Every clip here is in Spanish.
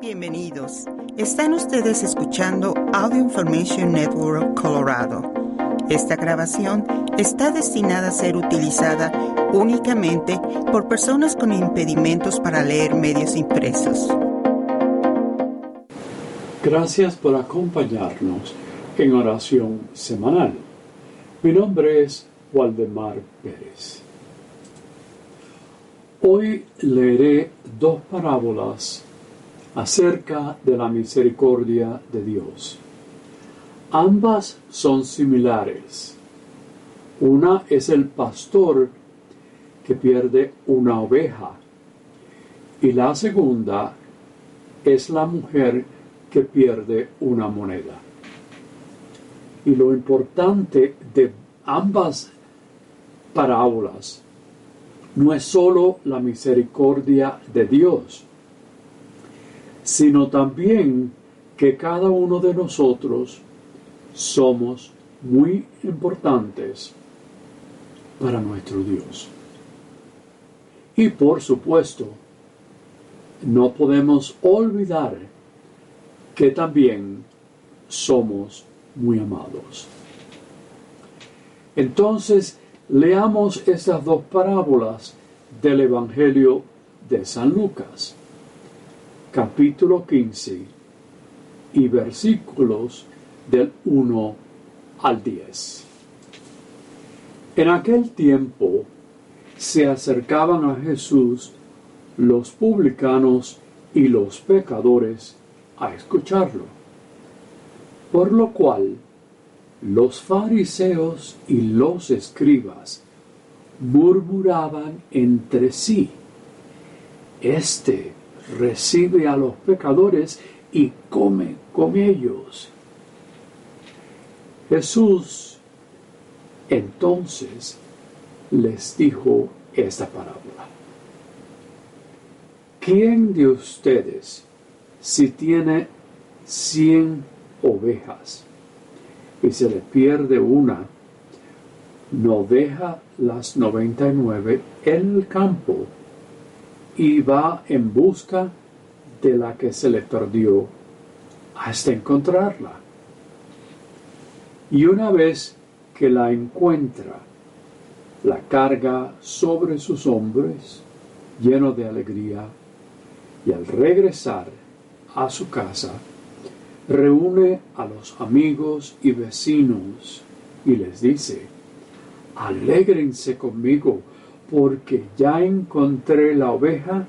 Bienvenidos. Están ustedes escuchando Audio Information Network Colorado. Esta grabación está destinada a ser utilizada únicamente por personas con impedimentos para leer medios impresos. Gracias por acompañarnos en oración semanal. Mi nombre es Waldemar Pérez. Hoy leeré dos parábolas acerca de la misericordia de Dios. Ambas son similares. Una es el pastor que pierde una oveja y la segunda es la mujer que pierde una moneda. Y lo importante de ambas parábolas no es sólo la misericordia de Dios, sino también que cada uno de nosotros somos muy importantes para nuestro Dios. Y por supuesto, no podemos olvidar que también somos muy amados. Entonces, leamos estas dos parábolas del Evangelio de San Lucas capítulo 15 y versículos del 1 al 10. En aquel tiempo se acercaban a Jesús los publicanos y los pecadores a escucharlo, por lo cual los fariseos y los escribas murmuraban entre sí, Este recibe a los pecadores y come con ellos. Jesús entonces les dijo esta parábola. ¿Quién de ustedes, si tiene cien ovejas y se le pierde una, no deja las noventa y nueve en el campo y va en busca de la que se le perdió hasta encontrarla. Y una vez que la encuentra, la carga sobre sus hombros lleno de alegría y al regresar a su casa, reúne a los amigos y vecinos y les dice, alégrense conmigo porque ya encontré la oveja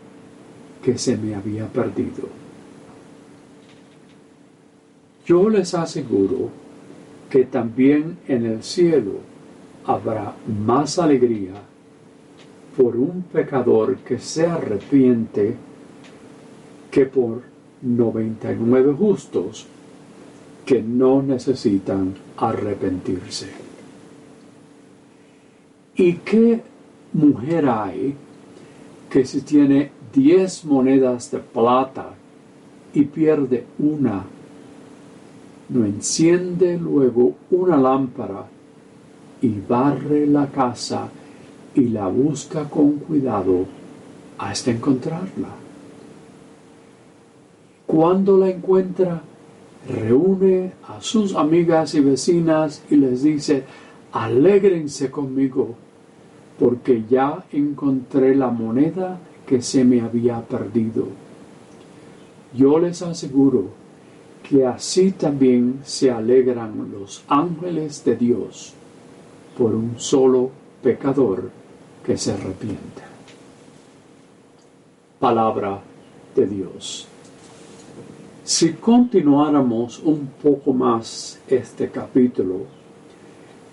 que se me había perdido. Yo les aseguro que también en el cielo habrá más alegría por un pecador que se arrepiente que por 99 justos que no necesitan arrepentirse. ¿Y qué mujer hay que si tiene diez monedas de plata y pierde una, no enciende luego una lámpara y barre la casa y la busca con cuidado hasta encontrarla. Cuando la encuentra, reúne a sus amigas y vecinas y les dice, alégrense conmigo porque ya encontré la moneda que se me había perdido. Yo les aseguro que así también se alegran los ángeles de Dios por un solo pecador que se arrepiente. Palabra de Dios. Si continuáramos un poco más este capítulo,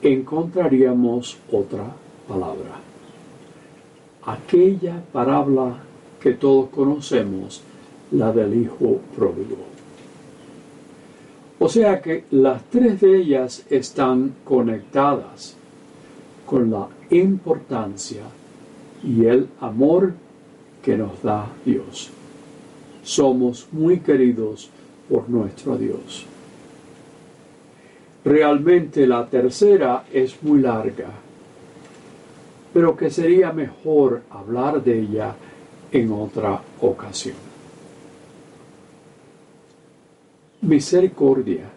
encontraríamos otra palabra. Aquella parábola que todos conocemos, la del Hijo Pródigo. O sea que las tres de ellas están conectadas con la importancia y el amor que nos da Dios. Somos muy queridos por nuestro Dios. Realmente la tercera es muy larga pero que sería mejor hablar de ella en otra ocasión. misericordia,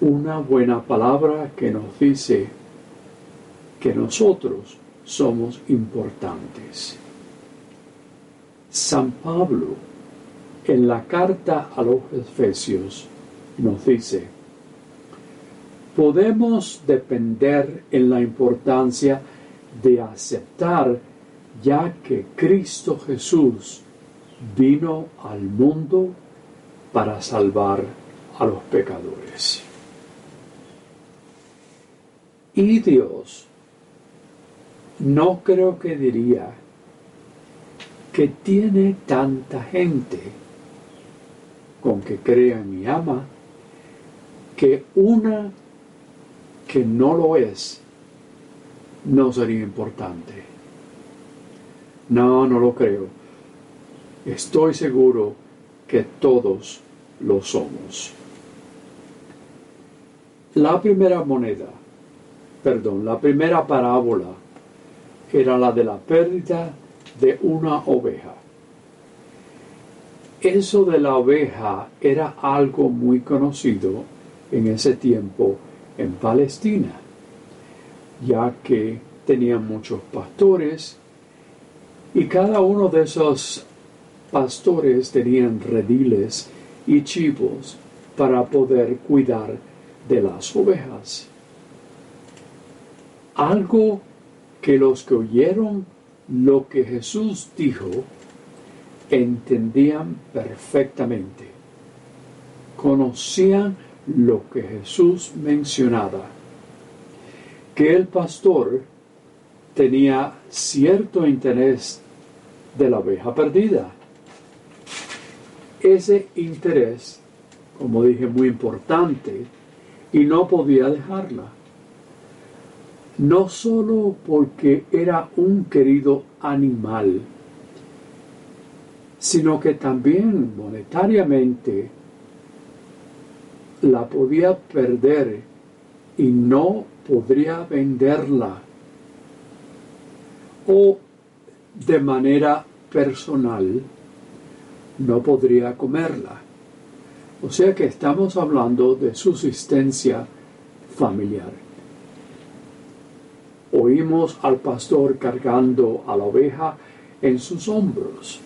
una buena palabra que nos dice que nosotros somos importantes. San Pablo, en la carta a los Efesios, nos dice, podemos depender en la importancia aceptar ya que Cristo Jesús vino al mundo para salvar a los pecadores. Y Dios no creo que diría que tiene tanta gente con que crea en mi ama que una que no lo es no sería importante. No, no lo creo. Estoy seguro que todos lo somos. La primera moneda, perdón, la primera parábola era la de la pérdida de una oveja. Eso de la oveja era algo muy conocido en ese tiempo en Palestina, ya que tenían muchos pastores y cada uno de esos pastores tenían rediles y chivos para poder cuidar de las ovejas. Algo que los que oyeron lo que Jesús dijo entendían perfectamente, conocían lo que Jesús mencionaba, que el pastor tenía cierto interés de la oveja perdida. Ese interés, como dije, muy importante, y no podía dejarla no solo porque era un querido animal, sino que también monetariamente la podía perder y no podría venderla o de manera personal no podría comerla. O sea que estamos hablando de subsistencia familiar oímos al pastor cargando a la oveja en sus hombros.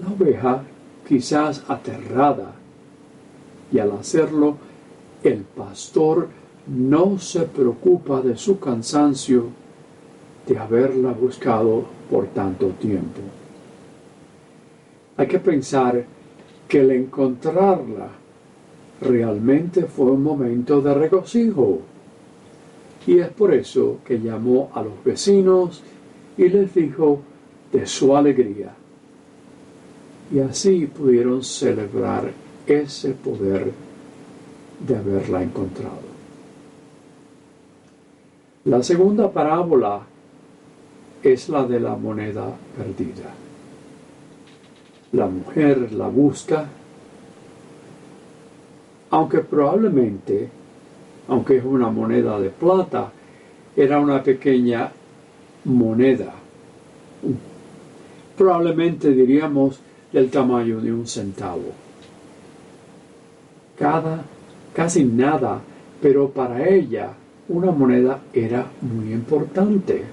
La oveja, quizás aterrada, y al hacerlo, el pastor no se preocupa de su cansancio de haberla buscado por tanto tiempo. Hay que pensar que el encontrarla realmente fue un momento de regocijo y es por eso que llamó a los vecinos y les dijo de su alegría. Y así pudieron celebrar ese poder de haberla encontrado. La segunda parábola es la de la moneda perdida. La mujer la busca, aunque probablemente aunque es una moneda de plata, era una pequeña moneda. Probablemente diríamos del tamaño de un centavo. Cada, casi nada, pero para ella una moneda era muy importante.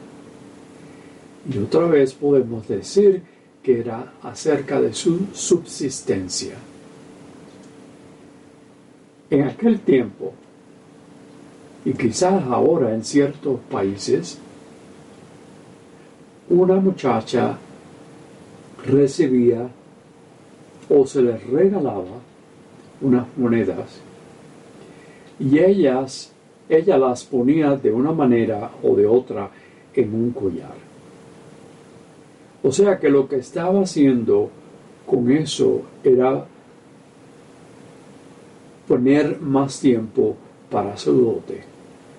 Y otra vez podemos decir que era acerca de su subsistencia. En aquel tiempo, y quizás ahora en ciertos países, una muchacha recibía o se les regalaba unas monedas y ellas, ella las ponía de una manera o de otra en un collar. O sea que lo que estaba haciendo con eso era poner más tiempo para su dote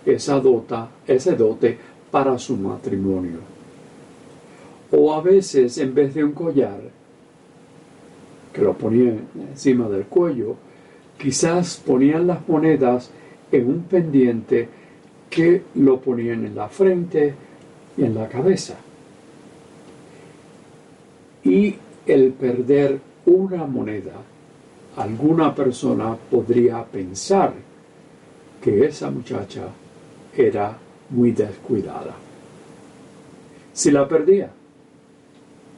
esa dota, ese dote para su matrimonio. O a veces, en vez de un collar, que lo ponían encima del cuello, quizás ponían las monedas en un pendiente que lo ponían en la frente y en la cabeza. Y el perder una moneda alguna persona podría pensar que esa muchacha era muy descuidada. Si la perdía,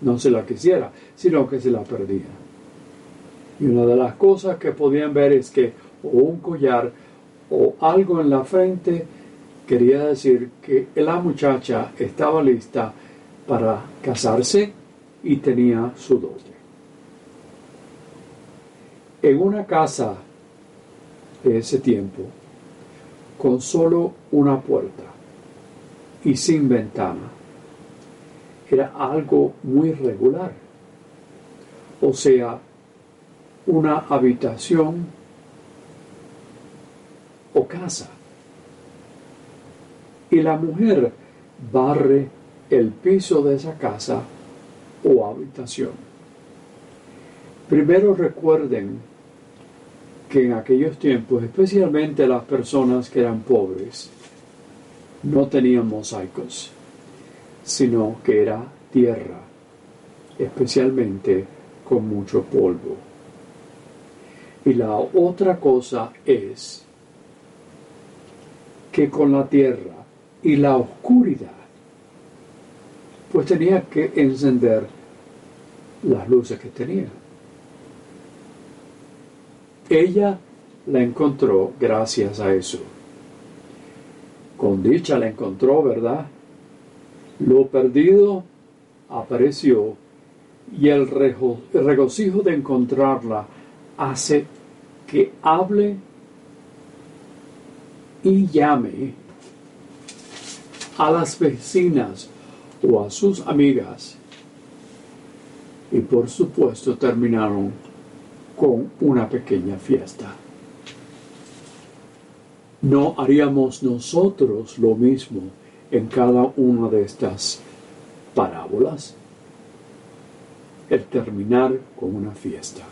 no se la quisiera, sino que se la perdía. Y una de las cosas que podían ver es que o un collar o algo en la frente quería decir que la muchacha estaba lista para casarse y tenía su dote. En una casa de ese tiempo, con solo una puerta y sin ventana, era algo muy regular. O sea, una habitación o casa. Y la mujer barre el piso de esa casa o habitación. Primero recuerden que en aquellos tiempos, especialmente las personas que eran pobres, no tenían mosaicos, sino que era tierra, especialmente con mucho polvo. Y la otra cosa es que con la tierra y la oscuridad, pues tenía que encender las luces que tenía. Ella la encontró gracias a eso. Con dicha la encontró, ¿verdad? Lo perdido apareció y el regocijo de encontrarla hace que hable y llame a las vecinas o a sus amigas. Y por supuesto terminaron con una pequeña fiesta. ¿No haríamos nosotros lo mismo en cada una de estas parábolas? El terminar con una fiesta.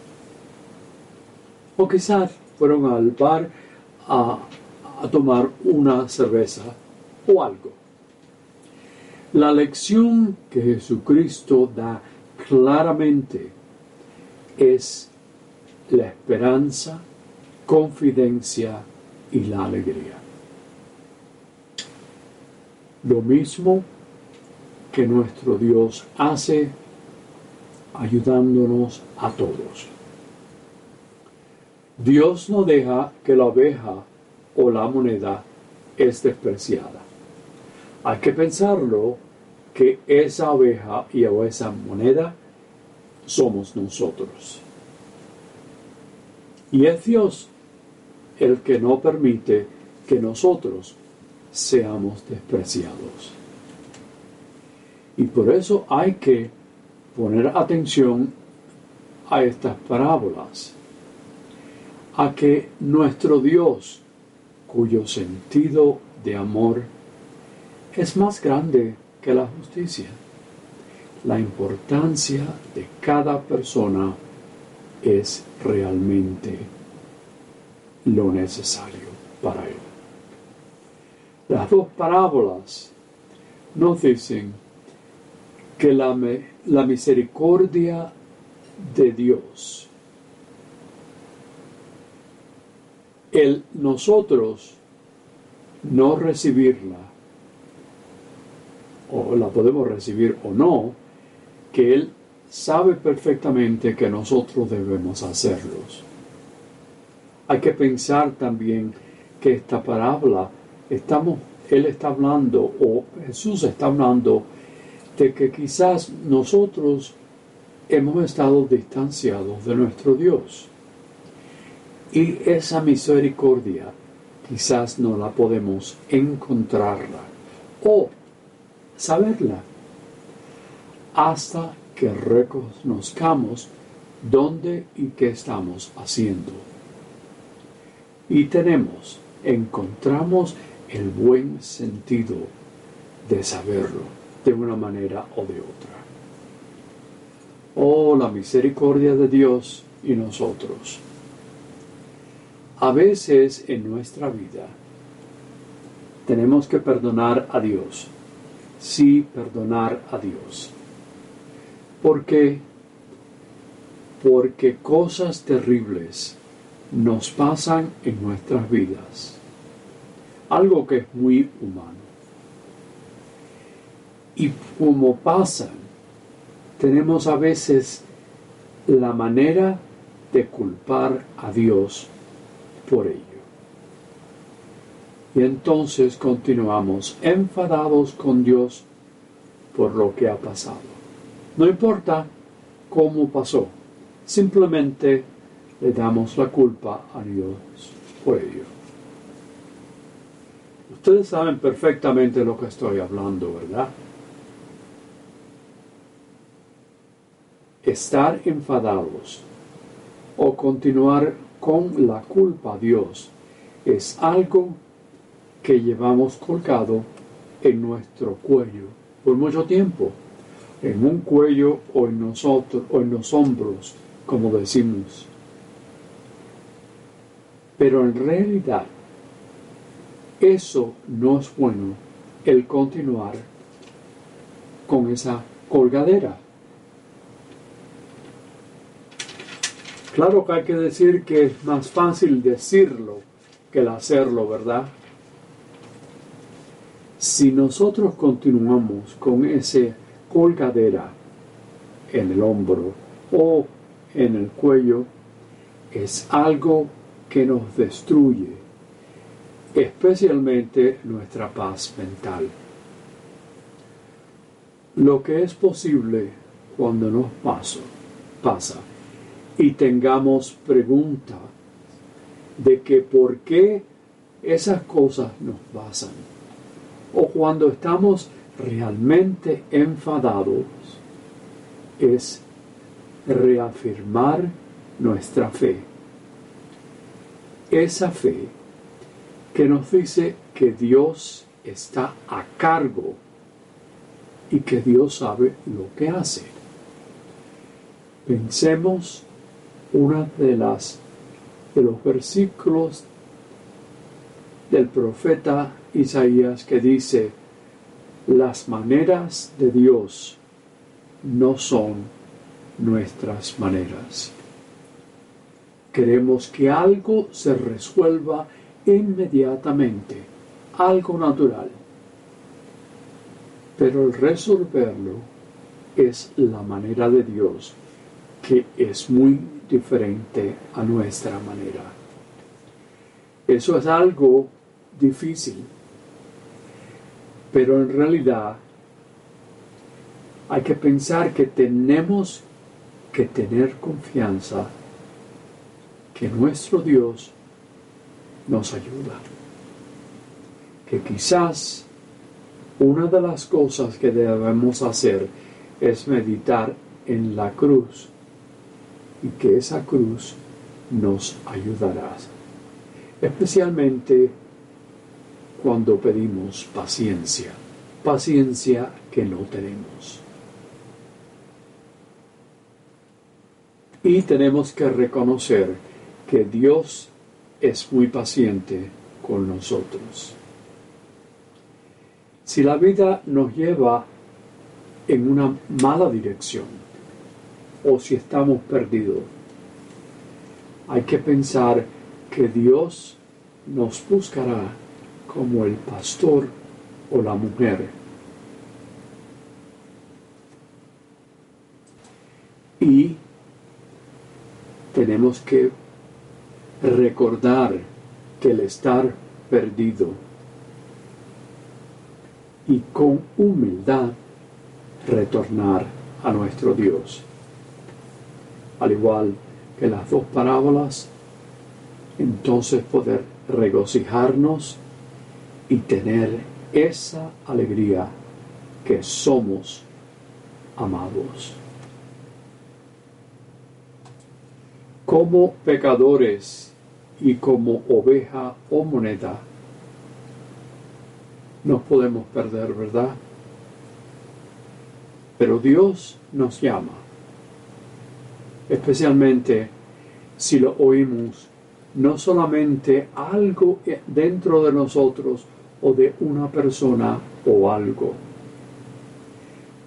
O quizás fueron al bar a, a tomar una cerveza o algo. La lección que Jesucristo da claramente es la esperanza, confidencia y la alegría. Lo mismo que nuestro Dios hace ayudándonos a todos. Dios no deja que la oveja o la moneda es despreciada. Hay que pensarlo que esa oveja y esa moneda somos nosotros. Y es Dios el que no permite que nosotros seamos despreciados. Y por eso hay que poner atención a estas parábolas, a que nuestro Dios, cuyo sentido de amor es más grande que la justicia, la importancia de cada persona es realmente lo necesario para él. Las dos parábolas nos dicen que la, la misericordia de Dios, el nosotros no recibirla, o la podemos recibir o no, que Él sabe perfectamente que nosotros debemos hacerlos. Hay que pensar también que esta parábola estamos, Él está hablando o Jesús está hablando de que quizás nosotros hemos estado distanciados de nuestro Dios. Y esa misericordia quizás no la podemos encontrarla o saberla hasta que reconozcamos dónde y qué estamos haciendo. Y tenemos, encontramos el buen sentido de saberlo de una manera o de otra. Oh, la misericordia de Dios y nosotros. A veces en nuestra vida tenemos que perdonar a Dios. Sí, perdonar a Dios. Porque porque cosas terribles nos pasan en nuestras vidas. Algo que es muy humano. Y como pasan, tenemos a veces la manera de culpar a Dios por ello. Y entonces continuamos enfadados con Dios por lo que ha pasado. No importa cómo pasó, simplemente le damos la culpa a Dios por ello. Ustedes saben perfectamente lo que estoy hablando, ¿verdad? Estar enfadados o continuar con la culpa a Dios es algo que llevamos colgado en nuestro cuello por mucho tiempo, en un cuello o en nosotros o en los hombros, como decimos. Pero en realidad, eso no es bueno, el continuar con esa colgadera. Claro que hay que decir que es más fácil decirlo que el hacerlo, ¿verdad? Si nosotros continuamos con ese colgadera en el hombro o en el cuello, es algo que nos destruye, especialmente nuestra paz mental. Lo que es posible cuando nos pasa, pasa y tengamos pregunta de que por qué esas cosas nos pasan o cuando estamos realmente enfadados es reafirmar nuestra fe esa fe que nos dice que Dios está a cargo y que Dios sabe lo que hace. Pensemos una de las de los versículos del profeta Isaías que dice las maneras de Dios no son nuestras maneras. Queremos que algo se resuelva inmediatamente, algo natural. Pero el resolverlo es la manera de Dios, que es muy diferente a nuestra manera. Eso es algo difícil, pero en realidad hay que pensar que tenemos que tener confianza que nuestro Dios nos ayuda. Que quizás una de las cosas que debemos hacer es meditar en la cruz y que esa cruz nos ayudará, especialmente cuando pedimos paciencia, paciencia que no tenemos. Y tenemos que reconocer que Dios es muy paciente con nosotros. Si la vida nos lleva en una mala dirección o si estamos perdidos, hay que pensar que Dios nos buscará como el pastor o la mujer. Y tenemos que recordar que el estar perdido y con humildad retornar a nuestro Dios. Al igual que las dos parábolas, entonces poder regocijarnos y tener esa alegría que somos amados. Como pecadores y como oveja o moneda nos podemos perder, ¿verdad? Pero Dios nos llama, especialmente si lo oímos no solamente algo dentro de nosotros o de una persona o algo,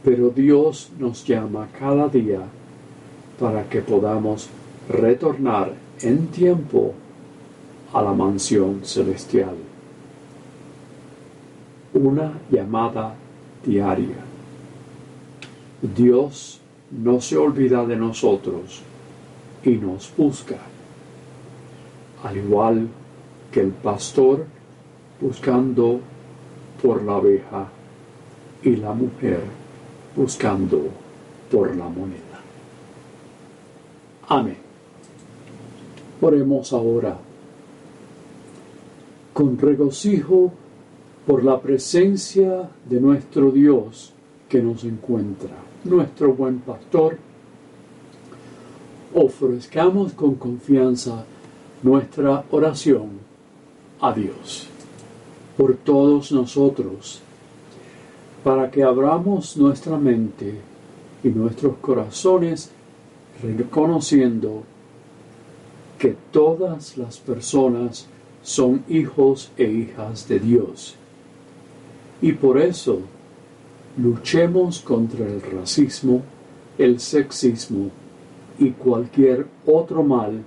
pero Dios nos llama cada día para que podamos retornar en tiempo a la mansión celestial. Una llamada diaria. Dios no se olvida de nosotros y nos busca, al igual que el pastor buscando por la abeja y la mujer buscando por la moneda. Amén. Oremos ahora con regocijo por la presencia de nuestro Dios que nos encuentra, nuestro buen pastor. Ofrezcamos con confianza nuestra oración a Dios por todos nosotros, para que abramos nuestra mente y nuestros corazones reconociendo que todas las personas son hijos e hijas de Dios. Y por eso luchemos contra el racismo, el sexismo y cualquier otro mal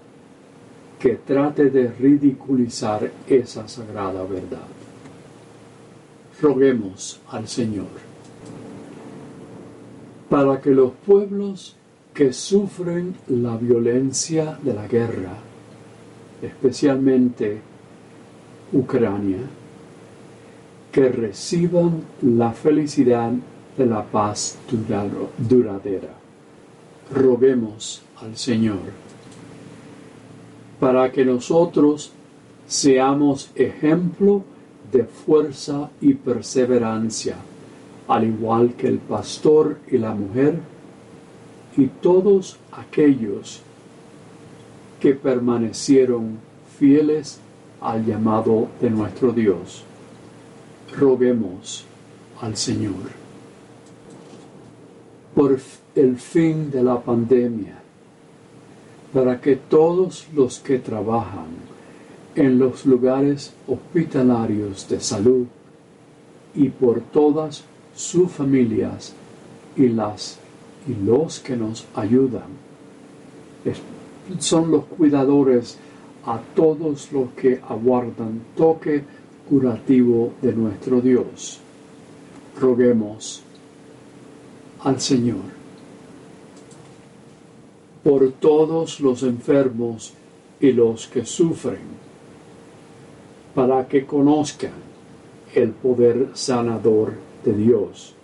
que trate de ridiculizar esa sagrada verdad. Roguemos al Señor para que los pueblos que sufren la violencia de la guerra, especialmente Ucrania, que reciban la felicidad de la paz duradera. Roguemos al Señor para que nosotros seamos ejemplo de fuerza y perseverancia, al igual que el pastor y la mujer, y todos aquellos que permanecieron fieles al llamado de nuestro Dios. Roguemos al Señor por el fin de la pandemia, para que todos los que trabajan en los lugares hospitalarios de salud y por todas sus familias y las y los que nos ayudan. son los cuidadores a todos los que aguardan toque curativo de nuestro Dios. Roguemos al Señor por todos los enfermos y los que sufren para que conozcan el poder sanador de Dios.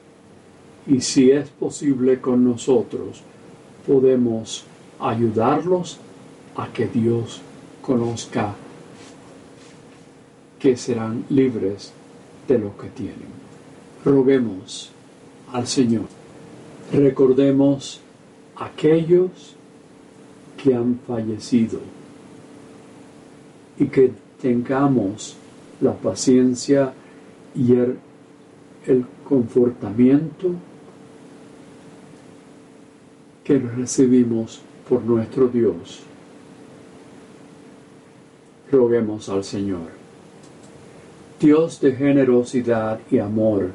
Y si es posible con nosotros, podemos ayudarlos a que Dios conozca que serán libres de lo que tienen. Roguemos al Señor. Recordemos aquellos que han fallecido y que tengamos la paciencia y el, confortamiento que recibimos por nuestro Dios. Roguemos al Señor. Dios de generosidad y amor,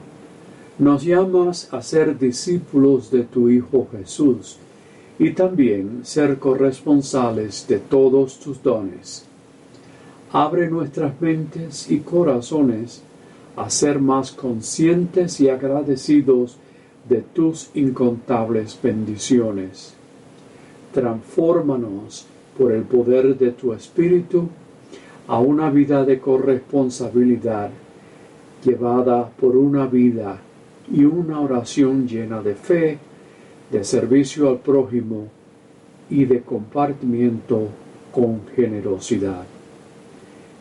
nos llamas a ser discípulos de tu Hijo Jesús y también ser corresponsales de todos tus dones abre nuestras mentes y corazones a ser más conscientes y agradecidos de tus incontables bendiciones. Transfórmanos por el poder de tu Espíritu a una vida de corresponsabilidad, llevada por una vida y una oración llena de fe, de servicio al prójimo y de compartimiento con generosidad.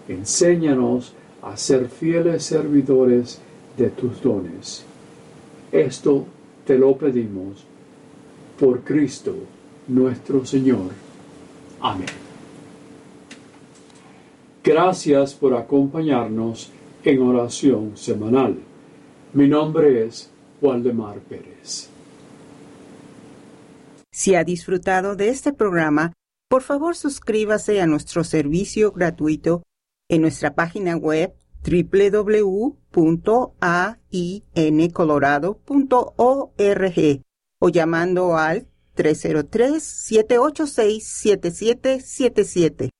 Enséñanos a ser fieles servidores de tus dones. Esto te lo pedimos por Cristo nuestro Señor. Amén. Gracias por acompañarnos en oración semanal. Mi nombre es Waldemar Pérez. Si ha disfrutado de este programa, por favor suscríbase a nuestro servicio gratuito en nuestra página web www.aincolorado.org o llamando al 303-786-7777.